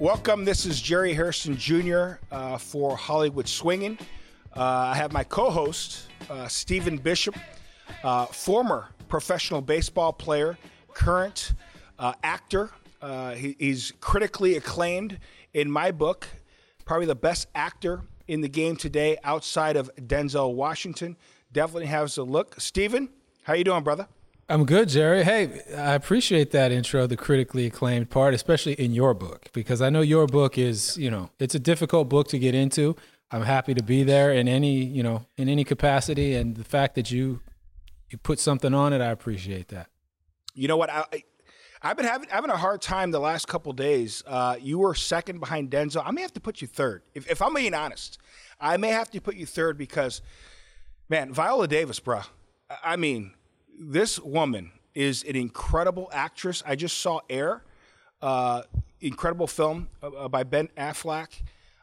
Welcome. This is Jerry Harrison Jr. Uh, for Hollywood Swinging. Uh, I have my co host, uh, Stephen Bishop, uh, former professional baseball player, current uh, actor. Uh, he, he's critically acclaimed in my book, probably the best actor in the game today outside of Denzel Washington. Definitely has a look. Stephen, how you doing, brother? I'm good, Jerry. Hey, I appreciate that intro, the critically acclaimed part, especially in your book, because I know your book is, you know, it's a difficult book to get into. I'm happy to be there in any, you know, in any capacity, and the fact that you you put something on it, I appreciate that. You know what? I, I've been having having a hard time the last couple days. Uh, you were second behind Denzel. I may have to put you third. If, if I'm being honest, I may have to put you third because, man, Viola Davis, bruh. I mean, this woman is an incredible actress. I just saw Air, uh, incredible film uh, by Ben Affleck.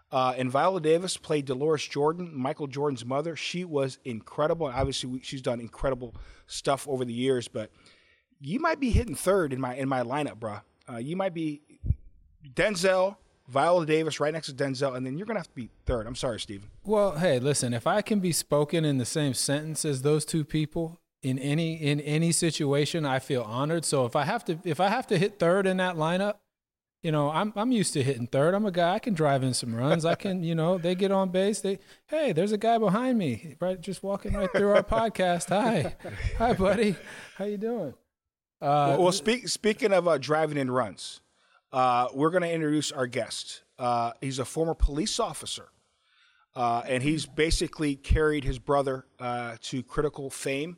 Uh, and Viola Davis played Deloris Jordan, Michael Jordan's mother. She was incredible. And Obviously, she's done incredible stuff over the years. But you might be hitting third in my in my lineup, bro. Uh, you might be Denzel, Viola Davis right next to Denzel, and then you're gonna have to be third. I'm sorry, Steven. Well, hey, listen, if I can be spoken in the same sentence as those two people in any in any situation, I feel honored. So if I have to if I have to hit third in that lineup, you know, I'm I'm used to hitting third. I'm a guy. I can drive in some runs. I can, you know, they get on base. They, hey, there's a guy behind me, right, just walking right through our podcast. Hi, hi, buddy. How you doing? Uh, well, well speak, speaking of uh, driving in runs, uh, we're going to introduce our guest. Uh, he's a former police officer, uh, and he's basically carried his brother uh, to critical fame.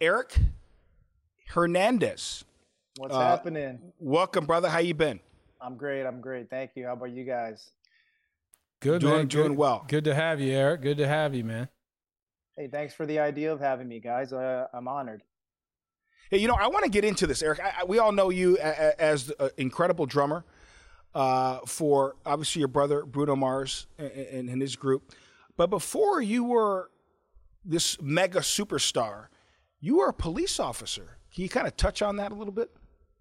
Eric Hernandez. What's uh, happening? Welcome, brother. How you been? I'm great. I'm great. Thank you. How about you guys? Good, doing, man. Doing good, well. Good to have you, Eric. Good to have you, man. Hey, thanks for the idea of having me, guys. Uh, I'm honored. Hey, you know, I want to get into this, Eric. I, I, we all know you as an incredible drummer uh, for obviously your brother Bruno Mars and, and his group. But before you were this mega superstar, you were a police officer. Can you kind of touch on that a little bit?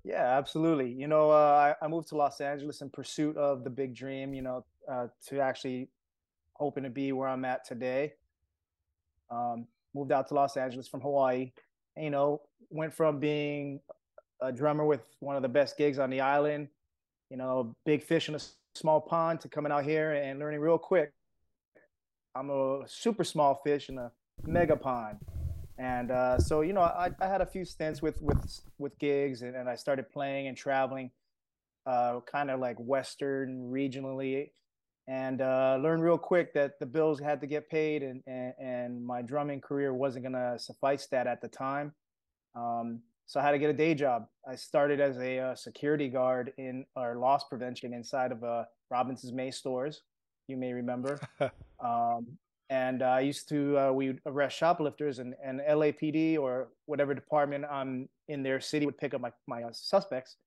Yeah, absolutely. You know, uh, I, I, moved to Los Angeles in pursuit of the big dream. You know, uh, to actually hoping to be where I'm at today. Um, moved out to Los Angeles from Hawaii. And, you know, went from being a drummer with one of the best gigs on the island, you know, big fish in a small pond, to coming out here and learning real quick. I'm a super small fish in a mega pond and uh, so you know I, I, had a few stints with with with gigs and, and I started playing and traveling uh, kind of like western regionally. And uh, learned real quick that the bills had to get paid and and, and my drumming career wasn't going to suffice that at the time. Um, so I had to get a day job. I started as a uh, security guard in our loss prevention inside of uh, Robinson's May stores. You may remember. Um, and uh, I used to uh, we would arrest shoplifters and, and LAPD or whatever department I'm in their city would pick up my my uh, suspects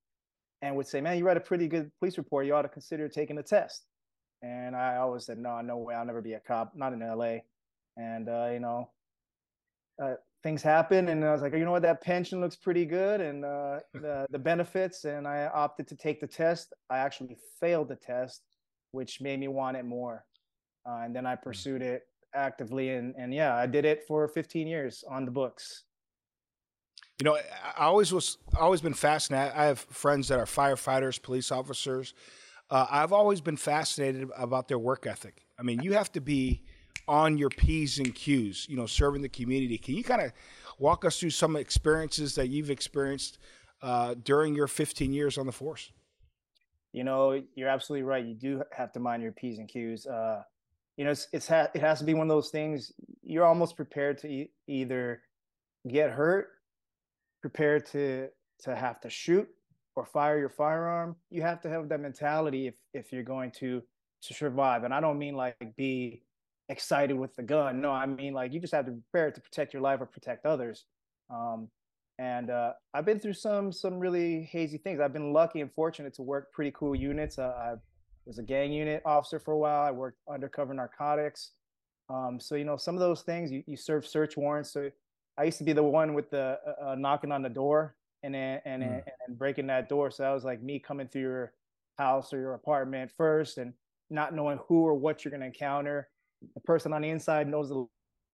and would say, "Man, you write a pretty good police report. You ought to consider taking the test." And I always said, "No, no way. I'll never be a cop. Not in LA." And uh, you know, uh, things happen, and I was like, "You know what? That pension looks pretty good, and uh, the the benefits." And I opted to take the test. I actually failed the test, which made me want it more. Uh, and then I hmm. pursued it actively and and yeah i did it for 15 years on the books. You know i always was always been fascinated i have friends that are firefighters police officers. Uh, i've always been fascinated about their work ethic. I mean you have to be on your p's and q's you know serving the community. Can you kind of walk us through some experiences that you've experienced uh, during your 15 years on the force? You know you're absolutely right. You do have to mind your p's and q's. Uh, you know, it's, it's ha- it has to be one of those things you're almost prepared to e- either get hurt, prepared to to have to shoot or fire your firearm. You have to have that mentality if if you're going to to survive. And I don't mean like be excited with the gun. No, I mean like you just have to prepare to protect your life or protect others. Um, and uh, I've been through some some really hazy things. I've been lucky and fortunate to work pretty cool units. Uh, I've was a gang unit officer for a while. I worked undercover narcotics. Um, so you know some of those things you, you serve search warrants. So I used to be the one with the uh, uh knocking on the door and then and, mm. and, and breaking that door. So that was like me coming through your house or your apartment first and not knowing who or what you're going to encounter. The person on the inside knows the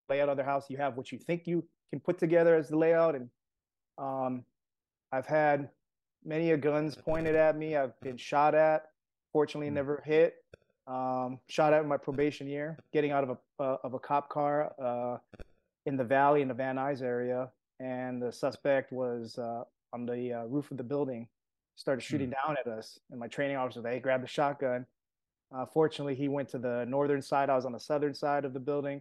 layout of their house. You have what you think you can put together as the layout. And um, I've had many a guns pointed at me. I've been shot at. Fortunately, Hmm. never hit. Um, shot at in my probation year, getting out of a uh, of a cop car uh, in the valley in the Van Nuys area, and the suspect was uh, on the uh, roof of the building, started shooting down at us. And my training officer, they grabbed a shotgun. Uh, fortunately, he went to the northern side. I was on the southern side of the building,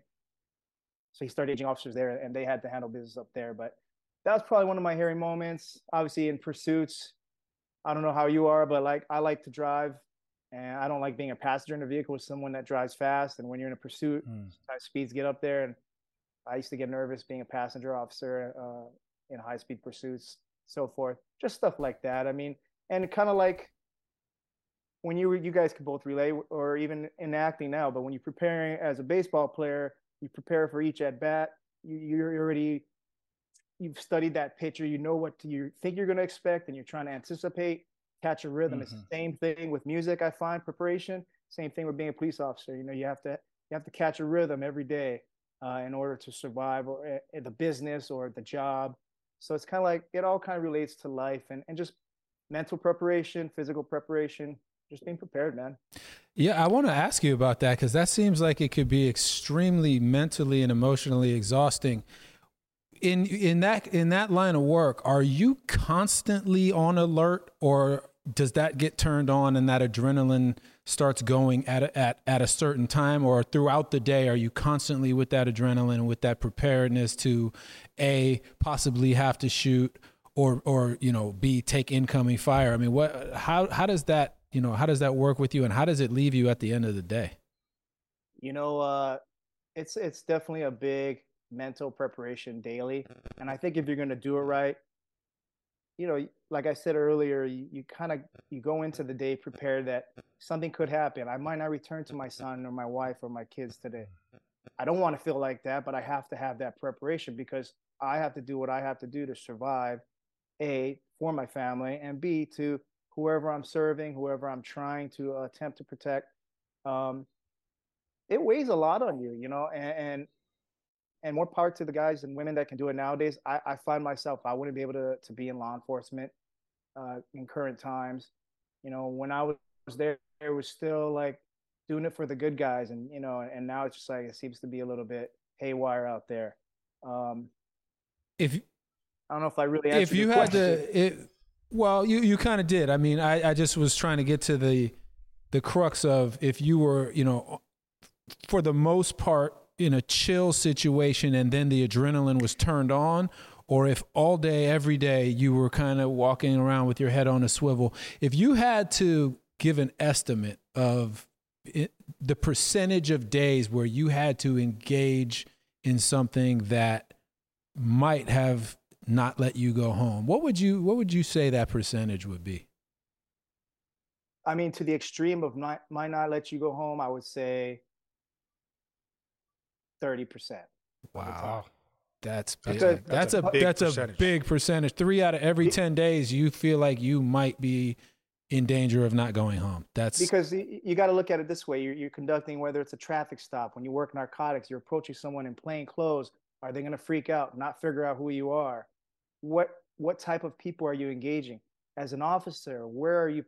so he started aging officers there, and they had to handle business up there. But that was probably one of my hairy moments. Obviously, in pursuits, I don't know how you are, but like I like to drive, and I don't like being a passenger in a vehicle with someone that drives fast. And when you're in a pursuit, Mm. speeds get up there, and I used to get nervous being a passenger officer uh, in high speed pursuits, so forth. Just stuff like that. I mean, and kind of like when you you guys could both relay, or even in acting now, but when you're preparing as a baseball player, you prepare for each at bat. You, you're already you've studied that pitcher. You know what you think you're going to expect, and you're trying to anticipate, catch a rhythm. It's the same thing with music. I find preparation. Same thing with being a police officer. You know, you have to you have to catch a rhythm every day uh, in order to survive or uh, the business or the job. So it's kind of like it all kind of relates to life and, and just mental preparation, physical preparation, just being prepared, man. Yeah, I want to ask you about that because that seems like it could be extremely mentally and emotionally exhausting. In in that in that line of work, are you constantly on alert, or does that get turned on and that adrenaline starts going at a, at at a certain time, or throughout the day? Are you constantly with that adrenaline, with that preparedness to a possibly have to shoot, or or you know b take incoming fire? I mean, what how how does that you know how does that work with you and how does it leave you at the end of the day You know, uh, it's it's definitely a big mental preparation daily, and I think if you're going to do it right, you know, like I said earlier, you, you kind of you go into the day prepared that something could happen. I might not return to my son or my wife or my kids today. I don't want to feel like that, but I have to have that preparation because I have to do what I have to do to survive. A for my family, and B to whoever I'm serving, whoever I'm trying to uh, attempt to protect. Um, it weighs a lot on you, you know, and, and and more power to the guys and women that can do it nowadays. I, I find myself I wouldn't be able to to be in law enforcement uh, in current times. You know, when I was there, it was still like doing it for the good guys, and you know, and now it's just like it seems to be a little bit haywire out there. Um, if I don't know if I really if you had question. to it, well you you kind of did i mean I, I just was trying to get to the the crux of if you were you know for the most part in a chill situation and then the adrenaline was turned on or if all day every day you were kind of walking around with your head on a swivel if you had to give an estimate of it, the percentage of days where you had to engage in something that might have not let you go home what would you what would you say that percentage would be I mean, to the extreme of not, might not let you go home, I would say thirty percent. Wow. That's big. That's a- that's, that's a a, big that's a percentage. big percentage three out of every 10 days you feel like you might be in danger of not going home that's Because you, you got to look at it this way: you're, you're conducting whether it's a traffic stop, when you work narcotics, you're approaching someone in plain clothes. Are they going to freak out, not figure out who you are? What what type of people are you engaging? As an officer, where are you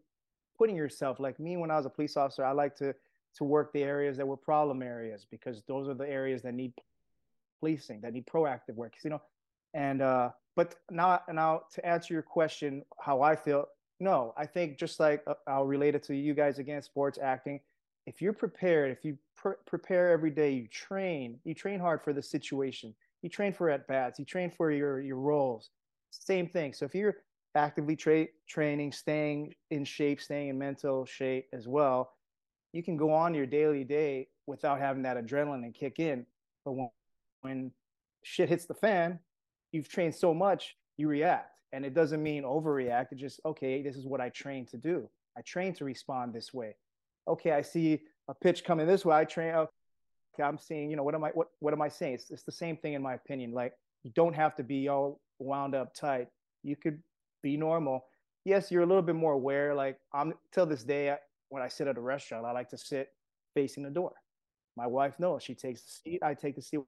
putting yourself? Like me, when I was a police officer, I like to to work the areas that were problem areas because those are the areas that need policing, that need proactive work. You know, and uh, but now now to answer your question, how I feel, no, I think just like uh, I'll relate it to you guys again, sports acting. If you're prepared, if you pr- prepare every day, you train, you train hard for the situation. You train for at bats. You train for your your roles. Same thing. So if you're actively tra- training, staying in shape, staying in mental shape as well, you can go on your daily day without having that adrenaline and kick in. But when when shit hits the fan, you've trained so much, you react. And it doesn't mean overreact. It just, okay, this is what I trained to do. I trained to respond this way. Okay, I see a pitch coming this way. I train, oh, okay, I'm seeing, you know, what am I, what, what am I saying? It's, it's the same thing in my opinion. Like you don't have to be all wound up tight. You could be normal. yes, you're a little bit more aware. Like I'm till this day, I, when I sit at a restaurant, I like to sit facing the door. My wife knows she takes the seat. I take the seat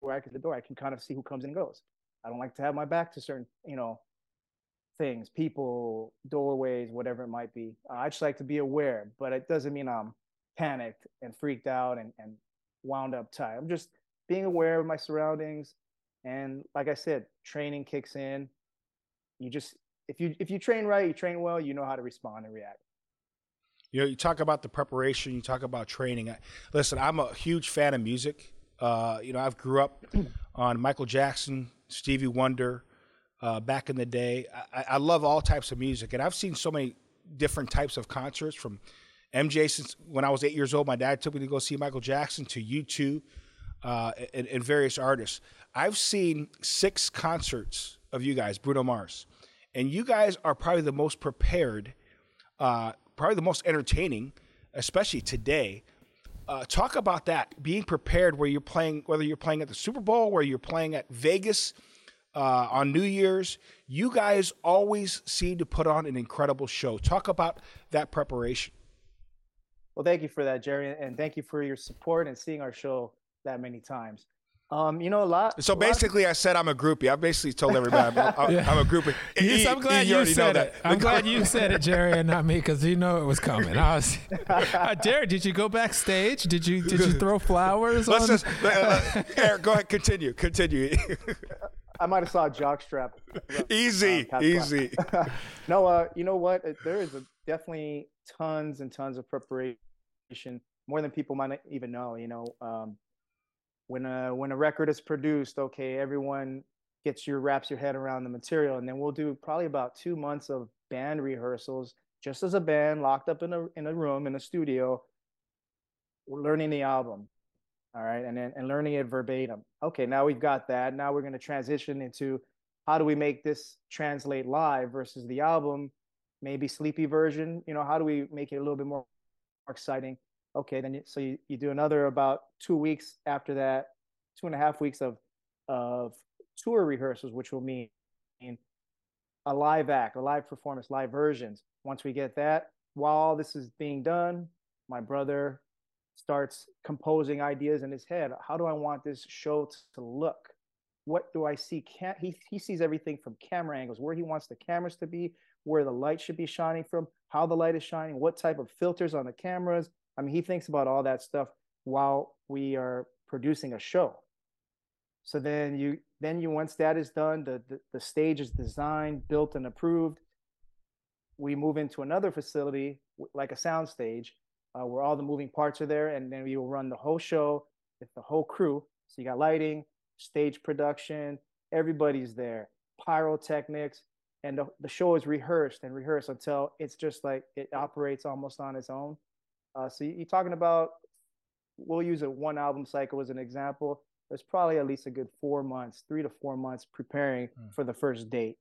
where I can the door. I can kind of see who comes and goes. I don't like to have my back to certain, you know, things, people, doorways, whatever it might be. I just like to be aware, but it doesn't mean I'm panicked and freaked out and, and wound up tight. I'm just being aware of my surroundings. And like I said, training kicks in. You just if you if you train right, you train well, you know how to respond and react. You know, you talk about the preparation, you talk about training. Listen, I'm a huge fan of music. Uh, you know, I've grew up on Michael Jackson, Stevie Wonder, uh, back in the day. I, I, love all types of music, and I've seen so many different types of concerts from MJ since when I was eight years old. My dad took me to go see Michael Jackson to U2 uh, and, and various artists. I've seen six concerts of you guys, Bruno Mars, and you guys are probably the most prepared, uh, probably the most entertaining, especially today. Uh, talk about that being prepared where you're playing whether you're playing at the super bowl where you're playing at vegas uh, on New Year's. You guys always seem to put on an incredible show. Talk about that preparation. Well, thank you for that, Jerry, and thank you for your support and seeing our show that many times. Um, you know a lot. So a basically, lot I said I'm a groupie. I basically told everybody I'm, I'm, I'm a groupie. Yes, I'm glad you, you said it. I'm glad you said it, Jerry, and not me, because you know it was coming. I was, uh, Jerry, did you go backstage? Did you did you throw flowers? Let's on... just uh, uh Eric, go ahead, continue, continue. I might have saw a jockstrap. Easy, uh, easy. no, uh, you know what? There is a, definitely tons and tons of preparation, more than people might even know. You know, um, when a when a record is produced, okay, everyone gets your wraps your head around the material, and then we'll do probably about two months of band rehearsals, just as a band, locked up in a in a room in a studio, learning the album, all right, and then and learning it verbatim. Okay, now we've got that. Now we're going to transition into how do we make this translate live versus the album, maybe sleepy version. You know, how do we make it a little bit more exciting? Okay then you, so you, you do another about two weeks after that two and a half weeks of of tour rehearsals which will mean a live act a live performance live versions. Once we get that while this is being done my brother starts composing ideas in his head. How do i want this show to look? What do i see Can, he, he sees everything from camera angles where he wants the cameras to be where the light should be shining from how the light is shining what type of filters on the cameras I mean, he thinks about all that stuff while we are producing a show. So then you then you once that is done, the, the, the stage is designed, built, and approved. We move into another facility like a sound stage uh, where all the moving parts are there, and then we will run the whole show with the whole crew. So you got lighting, stage production, everybody's there, pyrotechnics, and the, the show is rehearsed and rehearsed until it's just like it operates almost on its own. Uh, so you're talking about, we'll use a one album cycle as an example. There's probably at least a good four months, three to four months preparing mm. for the first date.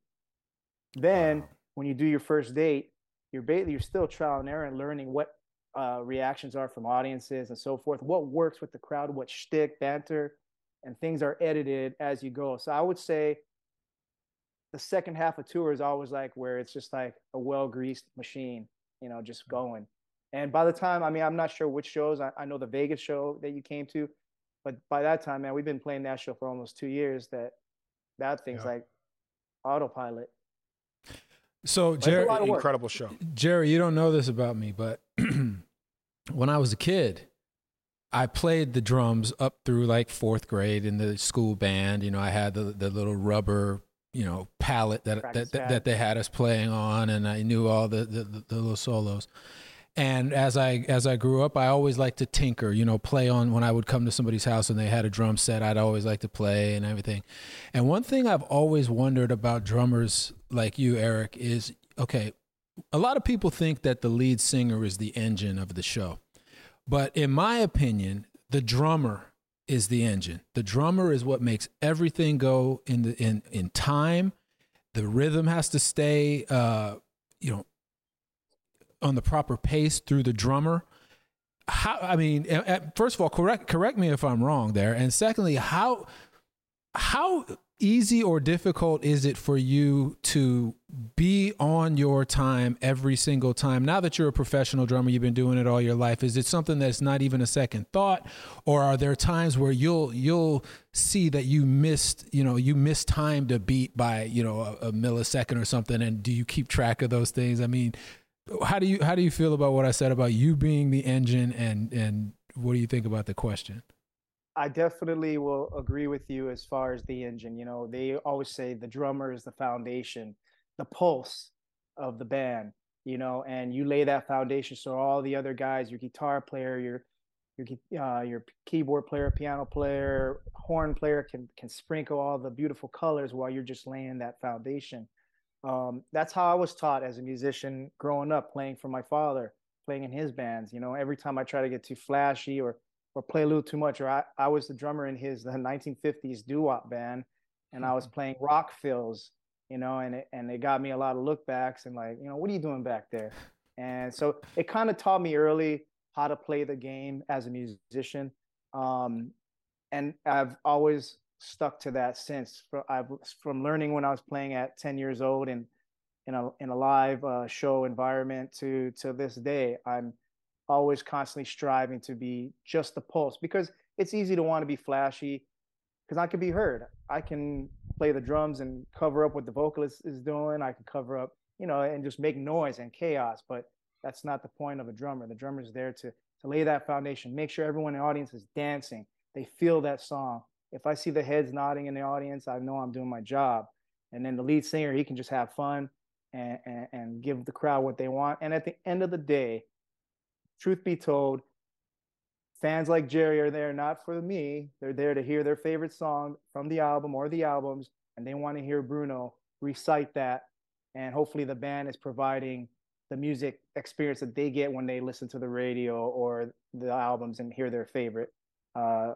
Then wow. when you do your first date, you're basically you're still trial and error and learning what uh, reactions are from audiences and so forth. What works with the crowd, what shtick, banter, and things are edited as you go. So I would say the second half of tour is always like where it's just like a well greased machine, you know, just going. And by the time, I mean, I'm not sure which shows. I, I know the Vegas show that you came to, but by that time, man, we've been playing that show for almost two years. That that thing's yeah. like autopilot. So Jerry, incredible show. Jerry, you don't know this about me, but when I was a kid, I played the drums up through like fourth grade in the school band. You know, I had the the little rubber, you know, palette that that, that, that, they had us playing on, and I knew all the the, the, the little solos and as I as I grew up, I always liked to tinker, you know, play on when I would come to somebody's house and they had a drum set, I'd always like to play and everything. And one thing I've always wondered about drummers like you, Eric, is okay, a lot of people think that the lead singer is the engine of the show. But in my opinion, the drummer is the engine. The drummer is what makes everything go in the in in time. The rhythm has to stay uh, you know on the proper pace through the drummer. How i mean first of all correct correct me if i'm wrong there. And secondly how how easy or difficult is it for you to be on your time every single time? Now that you're a professional drummer you've been doing it all your life is it something that's not even a second thought? Or are there times where you'll you'll see that you missed you know you missed time to beat by you know a, a millisecond or something? And do you keep track of those things? I mean how do you how do you feel about what i said about you being the engine and and what do you think about the question I definitely will agree with you as far as the engine. You know, they always say the drummer is the foundation, the pulse of the band. You know, and you lay that foundation so all the other guys, your guitar player, your your uh, your keyboard player, piano player, horn player can can sprinkle all the beautiful colors while you're just laying that foundation. Um, that's how I was taught as a musician growing up, playing for my father, playing in his bands. You know, every time I try to get too flashy or or play a little too much. Or I, I was the drummer in his the 1950s doo wop band, and mm-hmm. I was mm-hmm. playing rock fills, you know, and it, and they got me a lot of lookbacks and like, you know, what are you doing back there? And so it kind of taught me early how to play the game as a musician, um, and I've always stuck to that since. I've from learning when I was playing at 10 years old and in a in a live uh, show environment to to this day, I'm always constantly striving to be just the pulse because it's easy to want to be flashy because I can be heard. I can play the drums and cover up what the vocalist is doing. I can cover up, you know, and just make noise and chaos. But that's not the point of a drummer. The drummer is there to to lay that foundation, make sure everyone in the audience is dancing. They feel that song. If I see the heads nodding in the audience, I know I'm doing my job. And then the lead singer, he can just have fun and, and, and give the crowd what they want. And at the end of the day, truth be told, fans like Jerry are there not for me. They're there to hear their favorite song from the album or the albums, and they want to hear Bruno recite that. And hopefully, the band is providing the music experience that they get when they listen to the radio or the albums and hear their favorite uh,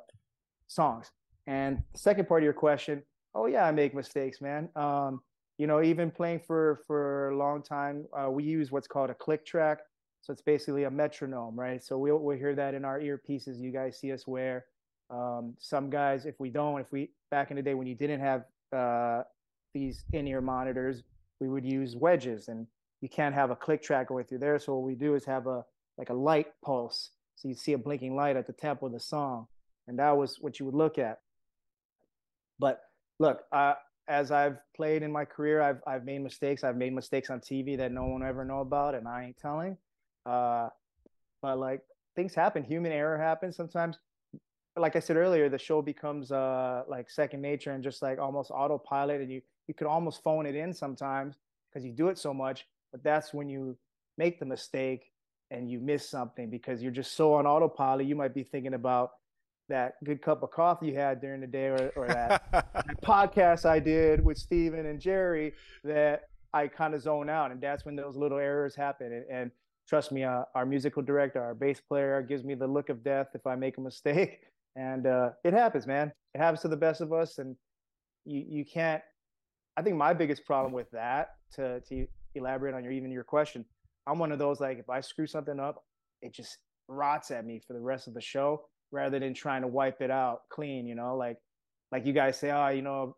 songs. And the second part of your question, oh yeah, I make mistakes, man. Um, you know, even playing for for a long time, uh, we use what's called a click track. So it's basically a metronome, right? So we'll, we'll hear that in our earpieces you guys see us wear. Um, some guys, if we don't, if we, back in the day when you didn't have uh, these in-ear monitors, we would use wedges and you can't have a click track going through there. So what we do is have a, like a light pulse. So you see a blinking light at the tempo of the song. And that was what you would look at. But look, uh, as I've played in my career, I've, I've made mistakes. I've made mistakes on TV that no one ever know about and I ain't telling. Uh, but like things happen, human error happens sometimes. Like I said earlier, the show becomes uh like second nature and just like almost autopilot, and you you could almost phone it in sometimes because you do it so much. But that's when you make the mistake and you miss something because you're just so on autopilot. You might be thinking about that good cup of coffee you had during the day or, or that, that podcast I did with Steven and Jerry that I kind of zone out. And that's when those little errors happen. And, and trust me, uh, our musical director, our bass player, gives me the look of death if I make a mistake, and uh, it happens, man. It happens to the best of us, and you you can't. I think my biggest problem with that, to to elaborate on your even your question, I'm one of those like if I screw something up, it just rots at me for the rest of the show, rather than trying to wipe it out clean. You know, like like you guys say, oh, you know,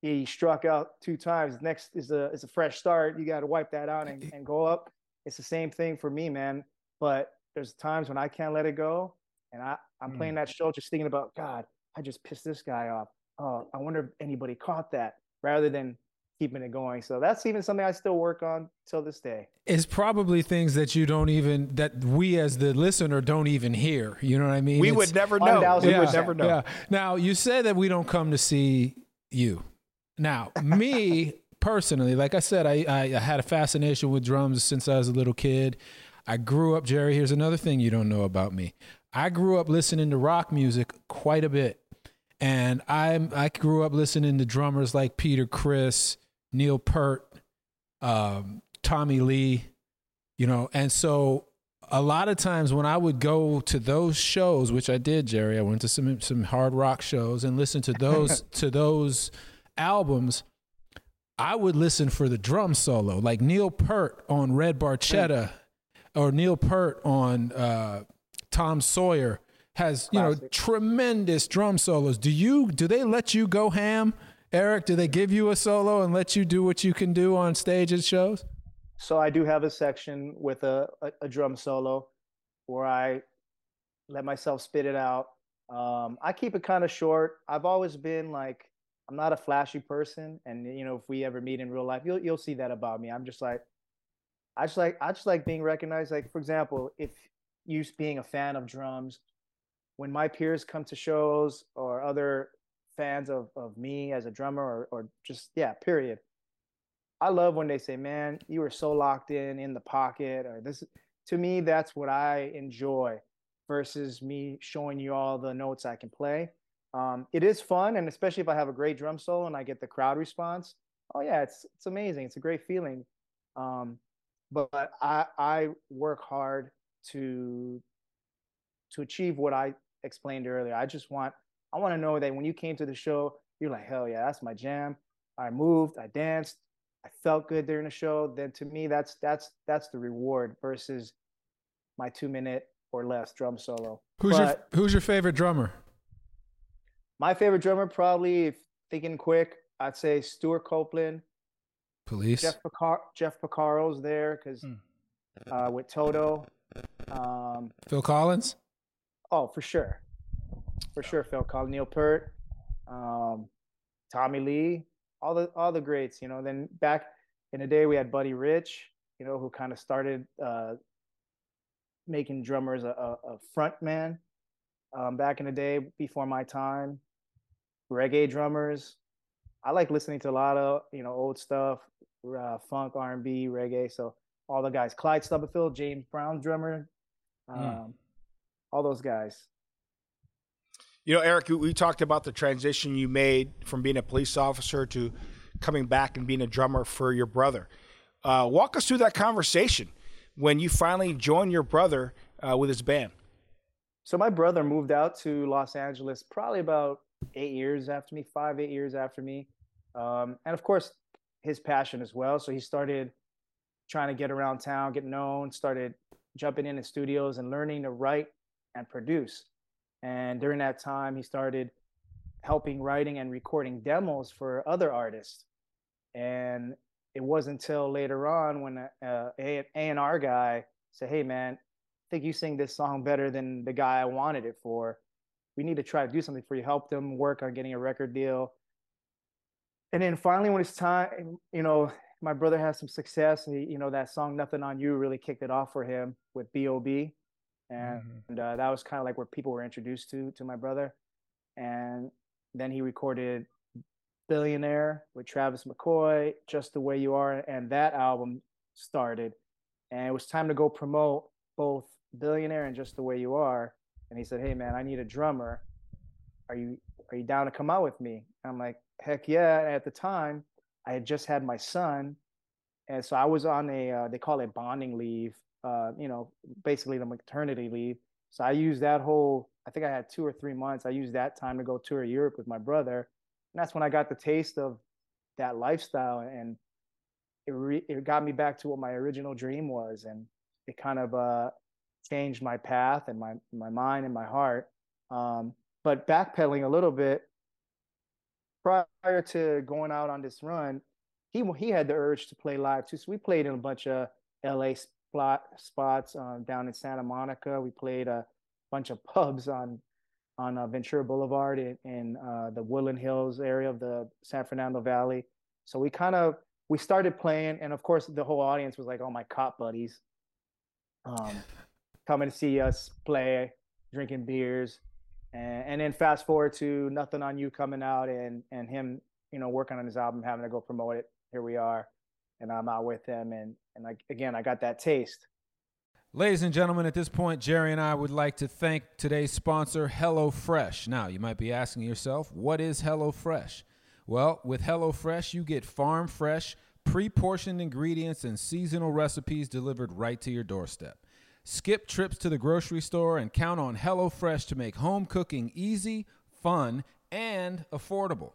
he struck out two times. Next is a is a fresh start. You got to wipe that out and, and go up it's the same thing for me, man. But there's times when I can't let it go, and I I'm mm. playing that show just thinking about God. I just pissed this guy off. Oh, I wonder if anybody caught that, rather than keeping it going. So that's even something I still work on till this day. It's probably things that you don't even that we as the listener don't even hear. You know what I mean? We it's, would never know. We would never know. Yeah. Now you say that we don't come to see you. Now me, personally, like I said, I, I, I had a fascination with drums since I was a little kid. I grew up, Jerry. Here's another thing you don't know about me. I grew up listening to rock music quite a bit, and I'm I grew up listening to drummers like Peter Criss, Neil Peart, um, Tommy Lee, you know, and so a lot of times when I would go to those shows, which I did, Jerry, I went to some some hard rock shows and listened to those to those albums. I would listen for the drum solo, like Neil Peart on Red Barchetta, or Neil Peart on uh, Tom Sawyer has you Classic. know tremendous drum solos. Do you do they let you go ham Eric, do they give you a solo and let you do what you can do on stage at shows? So I do have a section with a, a, a drum solo where I let myself spit it out. Um, I keep it kind of short. I've always been like, I'm not a flashy person, and you know, if we ever meet in real life, you'll you'll see that about me. I'm just like, I just like I just like being recognized. Like for example, if you being a fan of drums, when my peers come to shows or other fans of of me as a drummer or or just yeah, period. I love when they say, "Man, you were so locked in in the pocket," or this. To me, that's what I enjoy versus me showing you all the notes I can play. Um, it is fun, and especially if I have a great drum solo and I get the crowd response. Oh yeah, it's it's amazing. It's a great feeling. Um, but I I work hard to to achieve what I explained earlier. I just want I want to know that when you came to the show, you're like, hell yeah, that's my jam. I moved, I danced, I felt good during the show. Then to me, that's that's that's the reward versus my two minute or less drum solo. Who's but your Who's your favorite drummer? My favorite drummer, probably thinking quick, I'd say Stewart Copeland. Police. Jeff Picar- Jeff Porcaro's there because hmm. uh, with Toto. Um, Phil Collins. Oh, for sure, for sure. Phil Collins, Neil Peart, um, Tommy Lee, all the all the greats. You know, then back in the day we had Buddy Rich. You know, who kind of started uh, making drummers a, a, front man um, back in the day before my time. Reggae drummers. I like listening to a lot of you know old stuff, uh, funk, R and B, reggae. So all the guys, Clyde Stubblefield, James Brown drummer, hmm. um, mm. all those guys. You know, Eric, we talked about the transition you made from being a police officer to coming back and being a drummer for your brother. Uh, walk us through that conversation when you finally joined your brother uh, with his band. So my brother moved out to Los Angeles probably about eight years after me, five, eight years after me. Um, and of course, his passion as well. So he started trying to get around town, get known, started jumping in studios and learning to write and produce. And during that time, he started helping writing and recording demos for other artists. And it wasn't until later on when uh, a A and R guy said, "Hey, man, I think you sing this song better than the guy I wanted it for. We need to try to do something for you." Help them work on getting a record deal. And then finally, when it's time, you know, my brother has some success. He, you know, that song "Nothing on You" really kicked it off for him with B.O.B and, mm-hmm. uh, that was kind of like where people were introduced to to my brother. And then he recorded billionaire with travis mccoy just the way you are and that album started. And it was time to go promote both billionaire and just the way you are. And he said hey man i need a drummer. Are you are you down to come out with me? And i'm like heck yeah. And at the time i had just had my son. And so i was on a uh, they call it bonding leave uh, you know, basically the maternity leave. So I used that whole, I think I had two or three months. I used that time to go tour Europe with my brother. And that's when I got the taste of that lifestyle. And it, re- it got me back to what my original dream was. And it kind of uh, changed my path and my, my mind and my heart. Um, but backpedaling a little bit, prior to going out on this run, he he had the urge to play live too. So we played in a bunch of LA spot, spots um, down in Santa Monica. We played a bunch of pubs on on uh, Ventura Boulevard in, in uh, the Woodland Hills area of the San Fernando Valley. So we kind of we started playing, and of course the whole audience was like, "Oh my cop buddies," um, coming to see us play, drinking beers, and, and then fast forward to "Nothing on You" coming out, and and him, you know, working on his album, having to go promote it. Here we are, and I'm out with him, and and again, I got that taste. Ladies and gentlemen, at this point, Jerry and I would like to thank today's sponsor, HelloFresh. Now, you might be asking yourself, what is HelloFresh? Well, with HelloFresh, you get farm fresh, pre portioned ingredients and seasonal recipes delivered right to your doorstep. Skip trips to the grocery store and count on HelloFresh to make home cooking easy, fun, and affordable.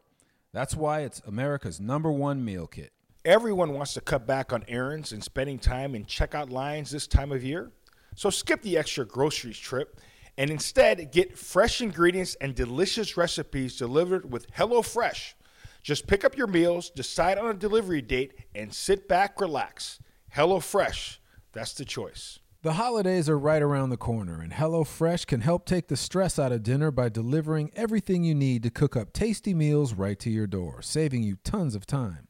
That's why it's America's number one meal kit. Everyone wants to cut back on errands and spending time in checkout lines this time of year. So skip the extra groceries trip and instead get fresh ingredients and delicious recipes delivered with HelloFresh. Just pick up your meals, decide on a delivery date, and sit back, relax. HelloFresh, that's the choice. The holidays are right around the corner, and HelloFresh can help take the stress out of dinner by delivering everything you need to cook up tasty meals right to your door, saving you tons of time.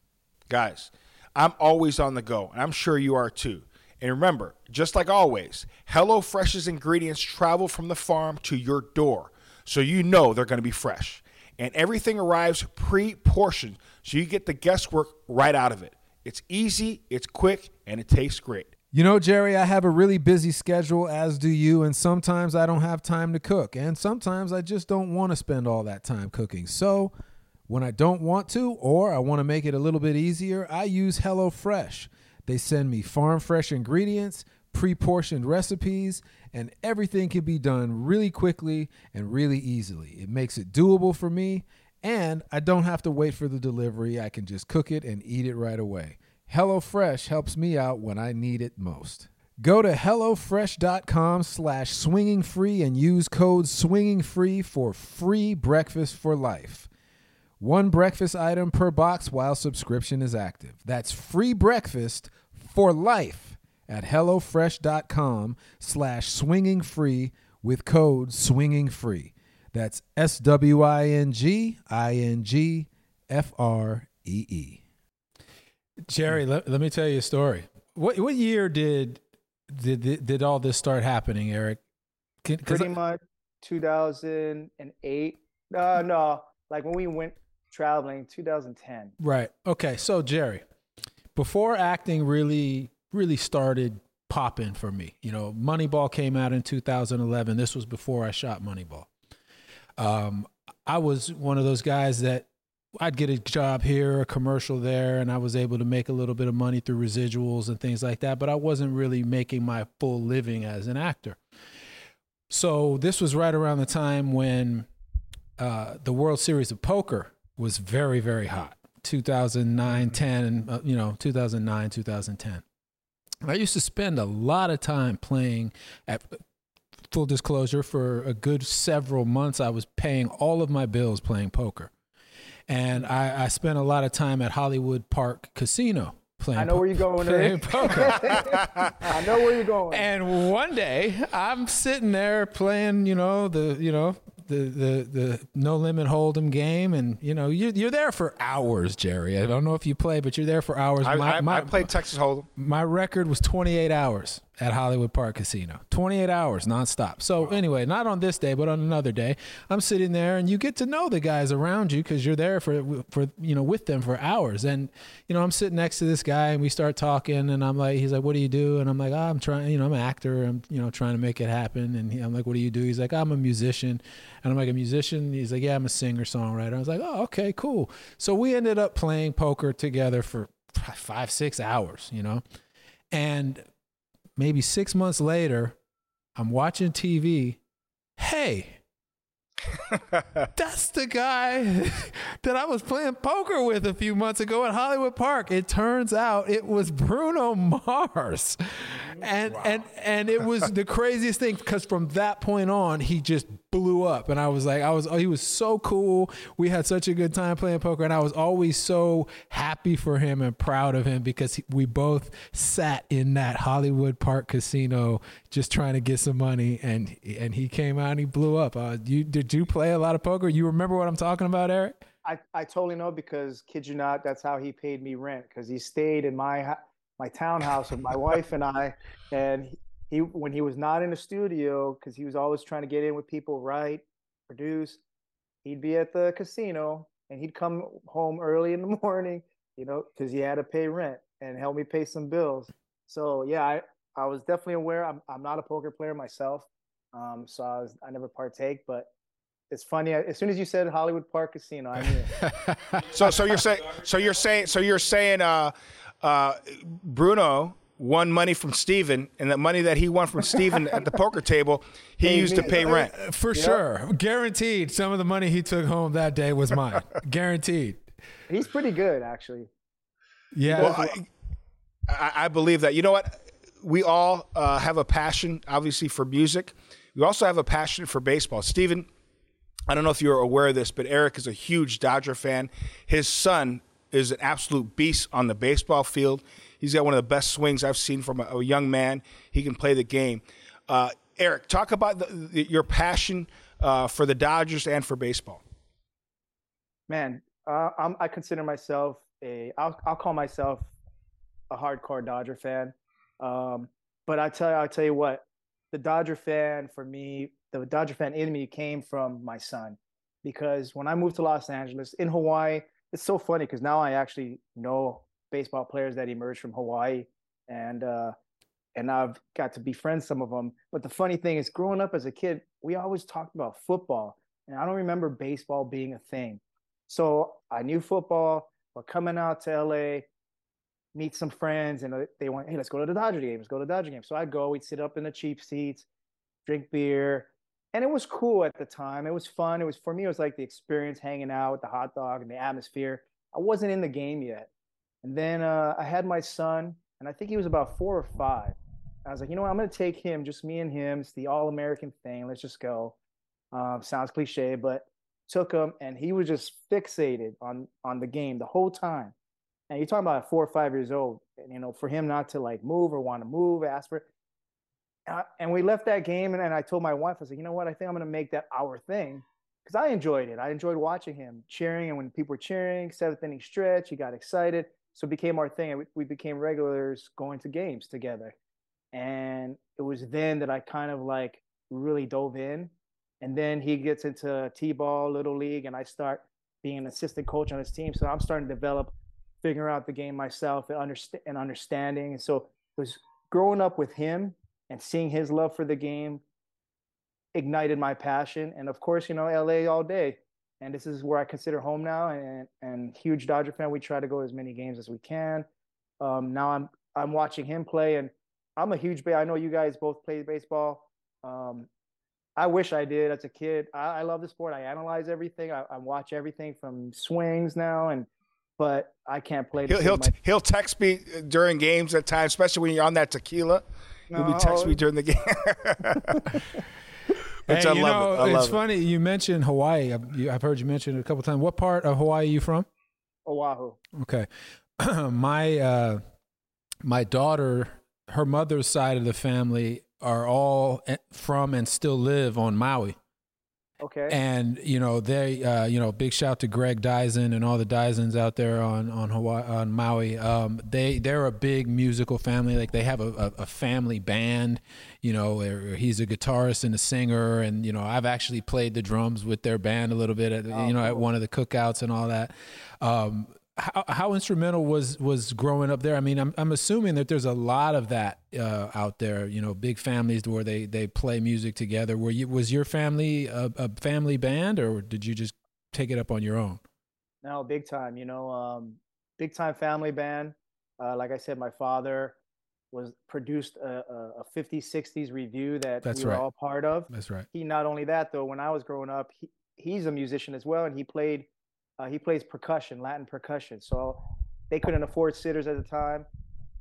Guys, I'm always on the go, and I'm sure you are too. And remember, just like always, HelloFresh's ingredients travel from the farm to your door, so you know they're going to be fresh. And everything arrives pre portioned, so you get the guesswork right out of it. It's easy, it's quick, and it tastes great. You know, Jerry, I have a really busy schedule, as do you, and sometimes I don't have time to cook, and sometimes I just don't want to spend all that time cooking. So, when I don't want to, or I want to make it a little bit easier, I use HelloFresh. They send me farm fresh ingredients, pre portioned recipes, and everything can be done really quickly and really easily. It makes it doable for me, and I don't have to wait for the delivery. I can just cook it and eat it right away. HelloFresh helps me out when I need it most. Go to HelloFresh.com slash swingingfree and use code swingingfree for free breakfast for life. One breakfast item per box while subscription is active. That's free breakfast for life at HelloFresh.com slash swingingfree with code swingingfree. That's S-W-I-N-G-I-N-G-F-R-E-E. Jerry, let, let me tell you a story. What what year did did did all this start happening, Eric? Can, Pretty I, much 2008. Uh, no, like when we went traveling, 2010. Right. Okay. So Jerry, before acting really really started popping for me, you know, Moneyball came out in 2011. This was before I shot Moneyball. Um, I was one of those guys that I'd get a job here, a commercial there, and I was able to make a little bit of money through residuals and things like that. But I wasn't really making my full living as an actor. So this was right around the time when uh, the World Series of Poker was very, very hot. 2009, 10, and uh, you know, 2009, 2010. I used to spend a lot of time playing at full disclosure for a good several months. I was paying all of my bills playing poker and I, I spent a lot of time at Hollywood Park Casino playing. I know po- where you're going. Playing poker. I know where you're going. And one day I'm sitting there playing, you know, the you know the the the no limit hold'em game, and you know you're you're there for hours, Jerry. I don't know if you play, but you're there for hours. I, my, I, my, I played Texas Hold'em. My record was 28 hours at Hollywood Park Casino. 28 hours nonstop. So wow. anyway, not on this day, but on another day, I'm sitting there and you get to know the guys around you cuz you're there for for you know with them for hours. And you know, I'm sitting next to this guy and we start talking and I'm like he's like, "What do you do?" And I'm like, oh, "I'm trying, you know, I'm an actor. I'm, you know, trying to make it happen." And he, I'm like, "What do you do?" He's like, "I'm a musician." And I'm like, "A musician?" He's like, "Yeah, I'm a singer-songwriter." I was like, "Oh, okay, cool." So we ended up playing poker together for 5 6 hours, you know. And maybe six months later, I'm watching TV. Hey, that's the guy that I was playing poker with a few months ago at Hollywood Park. It turns out it was Bruno Mars. And wow. and and it was the craziest thing because from that point on, he just blew up and I was like I was oh he was so cool. We had such a good time playing poker and I was always so happy for him and proud of him because he, we both sat in that Hollywood Park casino just trying to get some money and and he came out and he blew up. Uh, you did you play a lot of poker? You remember what I'm talking about, Eric? I, I totally know because kid you not, that's how he paid me rent because he stayed in my my townhouse with my wife and I, and he when he was not in the studio because he was always trying to get in with people, write, produce. He'd be at the casino and he'd come home early in the morning, you know, because he had to pay rent and help me pay some bills. So yeah, I, I was definitely aware. I'm I'm not a poker player myself, um, so I was I never partake. But it's funny. As soon as you said Hollywood Park Casino, I knew. so so you're saying so you're saying so you're saying uh, uh, Bruno won money from Steven, and the money that he won from Steven at the poker table, he hey, used to pay rent. For yep. sure. Guaranteed some of the money he took home that day was mine. Guaranteed. He's pretty good, actually. Yeah. Well, I, I, believe that. You know what? We all uh, have a passion, obviously, for music. We also have a passion for baseball. Steven, I don't know if you're aware of this, but Eric is a huge Dodger fan. His son is an absolute beast on the baseball field. He's got one of the best swings I've seen from a, a young man. He can play the game. Uh, Eric, talk about the, the, your passion uh, for the Dodgers and for baseball. Man, uh, i consider myself a. I'll, I'll call myself a hardcore Dodger fan. Um, but I tell you, I tell you what, the Dodger fan for me, the Dodger fan in me came from my son, because when I moved to Los Angeles in Hawaii, it's so funny because now I actually know baseball players that emerged from Hawaii, and uh, and I've got to befriend some of them. But the funny thing is, growing up as a kid, we always talked about football, and I don't remember baseball being a thing. So I knew football, but coming out to LA, meet some friends, and they went, "Hey, let's go to the Dodger game. Let's go to the Dodger game." So I'd go. We'd sit up in the cheap seats, drink beer, and it was cool at the time. It was fun. It was for me. It was like the experience, hanging out with the hot dog and the atmosphere. I wasn't in the game yet, and then uh, I had my son, and I think he was about four or five. I was like, you know what? I'm going to take him, just me and him. It's the all American thing. Let's just go. Um, sounds cliche, but took him, and he was just fixated on on the game the whole time. And you're talking about four or five years old, and you know, for him not to like move or want to move, ask for. Uh, and we left that game, and, and I told my wife, I said, like, you know what? I think I'm going to make that our thing because I enjoyed it. I enjoyed watching him cheering, and when people were cheering, seventh inning stretch, he got excited. So it became our thing, we, became regulars going to games together. And it was then that I kind of like really dove in. And then he gets into T-ball, little league, and I start being an assistant coach on his team. So I'm starting to develop, figuring out the game myself and, understand and understanding. And so it was growing up with him and seeing his love for the game ignited my passion. And of course, you know, LA all day. And this is where I consider home now. And and huge Dodger fan. We try to go as many games as we can. Um, now I'm I'm watching him play, and I'm a huge. I know you guys both play baseball. Um, I wish I did as a kid. I, I love the sport. I analyze everything. I, I, watch everything from swings now, and but I can't play. He'll he'll, he'll text me during games at times, especially when you're on that tequila. No, he'll be text me during the game. Which hey, I you know, it. it's funny you mentioned Hawaii. I've, I've, heard you mention it a couple times. What part of Hawaii are you from? Oahu. Okay, my uh, my daughter her mother's side of the family are all from and still live on Maui. Okay. And you know they, uh, you know, big shout to Greg Dyson and all the Dysons out there on on Hawaii on Maui. Um, they they're a big musical family. Like they have a, a, a family band. You know, he's a guitarist and a singer, and you know I've actually played the drums with their band a little bit. At, oh, you know, cool. at one of the cookouts and all that. Um, how, how instrumental was was growing up there? I mean, I'm I'm assuming that there's a lot of that uh, out there. You know, big families where they they play music together. Were you was your family a, a family band, or did you just take it up on your own? No, big time. You know, um, big time family band. Uh, like I said, my father was produced a, a, 50s 60s revue that That's we were right. all part of. That's right. He not only that though, when I was growing up, he, he's a musician as well, and he played uh, he plays percussion, Latin percussion. So they couldn't afford sitters at the time.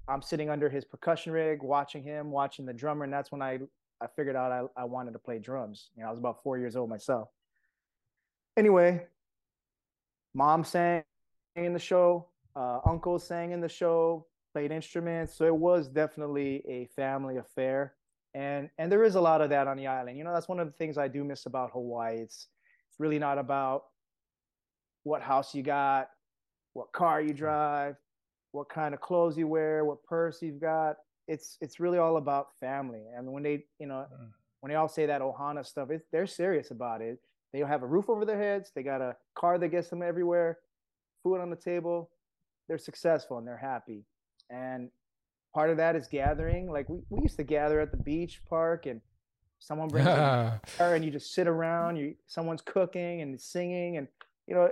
I'm sitting under his percussion rig, watching him, watching the drummer, and that's when I I figured out I, I wanted to play drums. You know, I was about four years old myself. Anyway, mom sang in the show, uh, uncle sang in the show, played instruments. So it was definitely a family affair. And and there is a lot of that on the island. You know, that's one of the things I do miss about Hawaii. It's it's really not about what house you got, what car you drive, what kind of clothes you wear, what purse you've got. It's it's really all about family. And when they, you know, mm. when they all say that Ohana stuff, it, they're serious about it. They have a roof over their heads. They got a car that gets them everywhere, food on the table. They're successful and they're happy. And part of that is gathering. Like we, we used to gather at the beach park and someone brings a car and you just sit around. You someone's cooking and singing and you know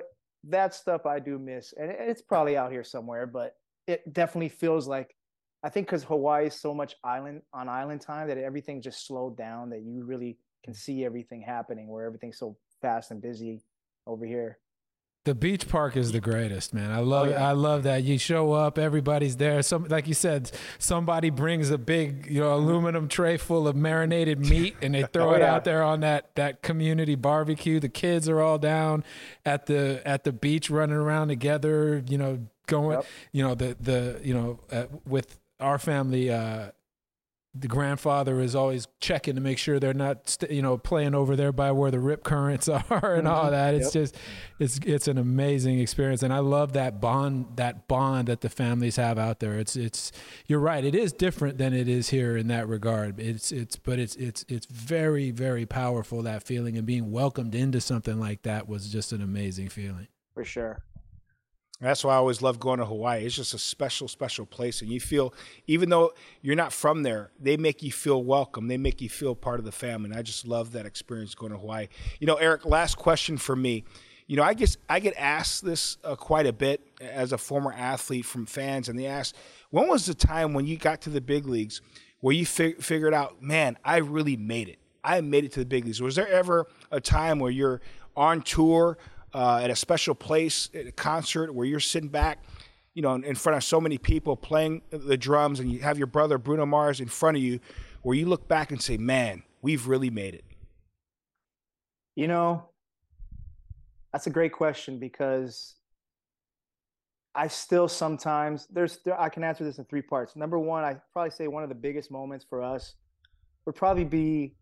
that stuff I do miss, and it's probably out here somewhere, but it definitely feels like I think because Hawaii is so much island on island time that everything just slowed down that you really can see everything happening where everything's so fast and busy over here. The beach park is the greatest, man. I love oh, yeah. I love that. You show up, everybody's there. Some like you said, somebody brings a big, you know, aluminum tray full of marinated meat and they throw oh, it yeah. out there on that that community barbecue. The kids are all down at the at the beach running around together, you know, going, yep. you know, the the, you know, uh, with our family uh the grandfather is always checking to make sure they're not st- you know playing over there by where the rip currents are and all mm-hmm. that. It's yep. just it's it's an amazing experience. And i love that bond that bond that the families have out there. It's it's you're right. It is different than it is here in that regard. It's it's but it's it's it's very very powerful that feeling and being welcomed into something like that was just an amazing feeling. For sure that's why I always love going to Hawaii. It's just a special, special place. And you feel, even though you're not from there, they make you feel welcome. They make you feel part of the family. And I just love that experience going to Hawaii. You know, Eric, last question for me. You know, I guess I get asked this uh, quite a bit as a former athlete from fans, and they ask, when was the time when you got to the big leagues where you fig- figured out, man, I really made it? I made it to the big leagues. Was there ever a time where you're on tour uh, at a special place at a concert where you're sitting back, you know, in front of so many people playing the drums, and you have your brother Bruno Mars in front of you, where you look back and say, "Man, we've really made it." You know, that's a great question because I still sometimes there's there, I can answer this in three parts. Number one, I probably say one of the biggest moments for us would probably be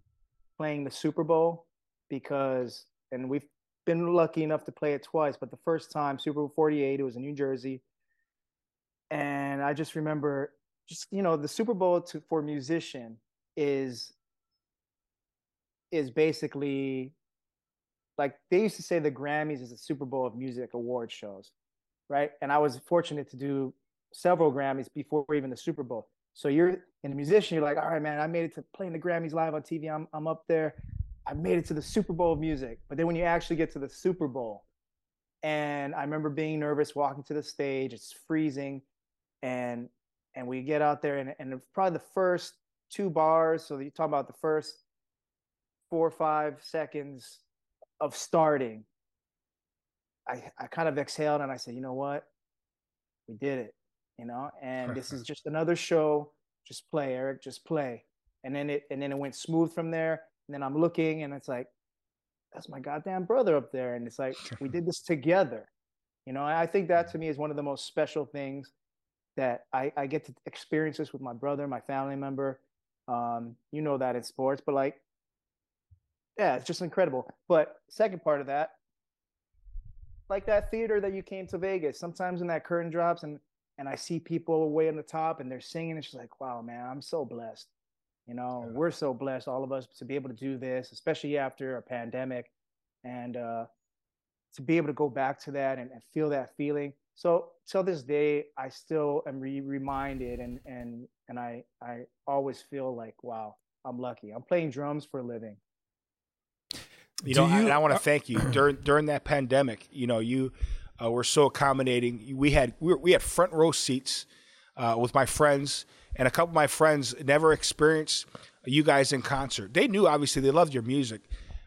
playing the Super Bowl because and we've been lucky enough to play it twice, but the first time, Super Bowl 48, it was in New Jersey. And I just remember just, you know, the Super Bowl to, for musician is is basically like they used to say the Grammys is a Super Bowl of music award shows, right? And I was fortunate to do several Grammys before even the Super Bowl. So you're in a musician, you're like, all right, man, I made it to playing the Grammys live on TV. I'm I'm up there. I made it to the Super Bowl of music. But then when you actually get to the Super Bowl, and I remember being nervous walking to the stage, it's freezing, and and we get out there and, and probably the first two bars, so you talk about the first four or five seconds of starting, I, I kind of exhaled and I said, you know what? We did it, you know, and this is just another show. Just play, Eric, just play. And then it and then it went smooth from there and then I'm looking and it's like, that's my goddamn brother up there. And it's like, we did this together. You know, I think that to me is one of the most special things that I, I get to experience this with my brother, my family member. Um, you know that in sports, but like, yeah, it's just incredible. But second part of that, like that theater that you came to Vegas, sometimes when that curtain drops and and I see people way on the top and they're singing, it's just like, wow, man, I'm so blessed. You know, yeah. we're so blessed, all of us, to be able to do this, especially after a pandemic, and uh, to be able to go back to that and, and feel that feeling. So till this day, I still am re- reminded, and and and I I always feel like, wow, I'm lucky. I'm playing drums for a living. You know, you, I, I want to uh, thank you during during that pandemic. You know, you uh, were so accommodating. We had we, were, we had front row seats uh, with my friends and a couple of my friends never experienced you guys in concert. They knew obviously they loved your music,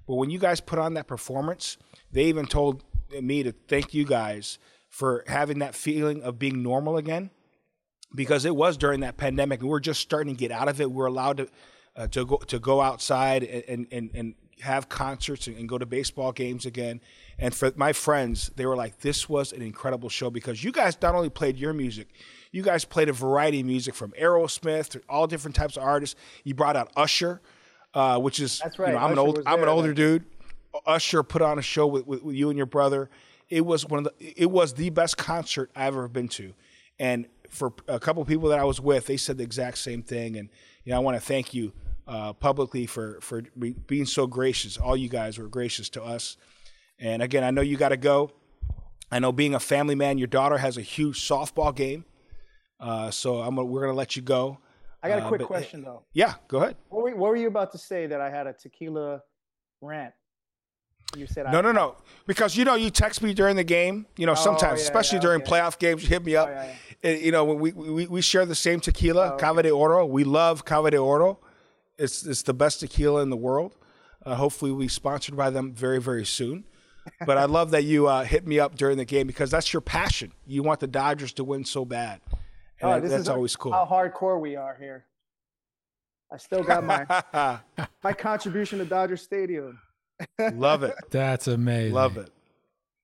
but when you guys put on that performance, they even told me to thank you guys for having that feeling of being normal again, because it was during that pandemic and we are just starting to get out of it. We are allowed to uh, to go to go outside and and and have concerts and, and go to baseball games again. And for my friends, they were like, "This was an incredible show because you guys not only played your music." You guys played a variety of music from Aerosmith to all different types of artists. You brought out Usher, uh, which is that's right. You know, I'm Usher an old I'm an older dude. Usher put on a show with, with, with you and your brother. It was one of the it was the best concert I've ever been to, and for a couple of people that I was with, they said the exact same thing. And you know, I want to thank you uh, publicly for for being so gracious. All you guys were gracious to us. And again, I know you got to go. I know being a family man, your daughter has a huge softball game. Uh, so I'm we're gonna let you go. I got a uh, quick but, question though. Yeah, go ahead. What were, what were, you about to say that I had a tequila rant? You said no, I, no, no. Because you know, you text me during the game. You know, oh, sometimes, yeah, especially yeah, during okay. playoff games, you hit me up. Oh, yeah, and, you know, we, we we share the same tequila, oh, okay. Cava de Oro. We love Cava de Oro. It's it's the best tequila in the world. Uh, hopefully, we sponsored by them very very soon. but I love that you uh, hit me up during the game because that's your passion. You want the Dodgers to win so bad. And Oh, that- that's always cool. How hardcore we are here. I still got my my contribution to Dodger Stadium. love it. That's amazing. Love it.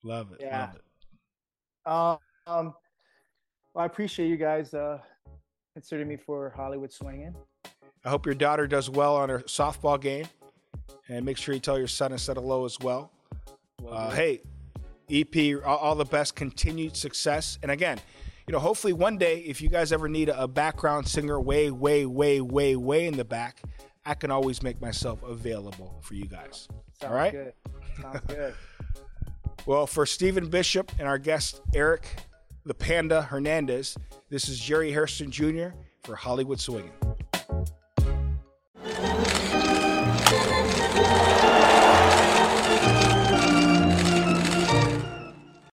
Love it. Yeah. Love it. Um, um, well, I appreciate you guys uh, considering me for Hollywood swinging. I hope your daughter does well on her softball game. And make sure you tell your son I said hello as well. Uh, hey, EP, all, all the best, continued success. And again, you know, hopefully one day, if you guys ever need a, background singer way, way, way, way, way in the back, I can always make myself available for you guys. Sounds all right. good. Sounds good. Well, for Stephen Bishop and our guest Eric the Panda Hernandez, this is Jerry Hairston Jr. for Hollywood Swinging.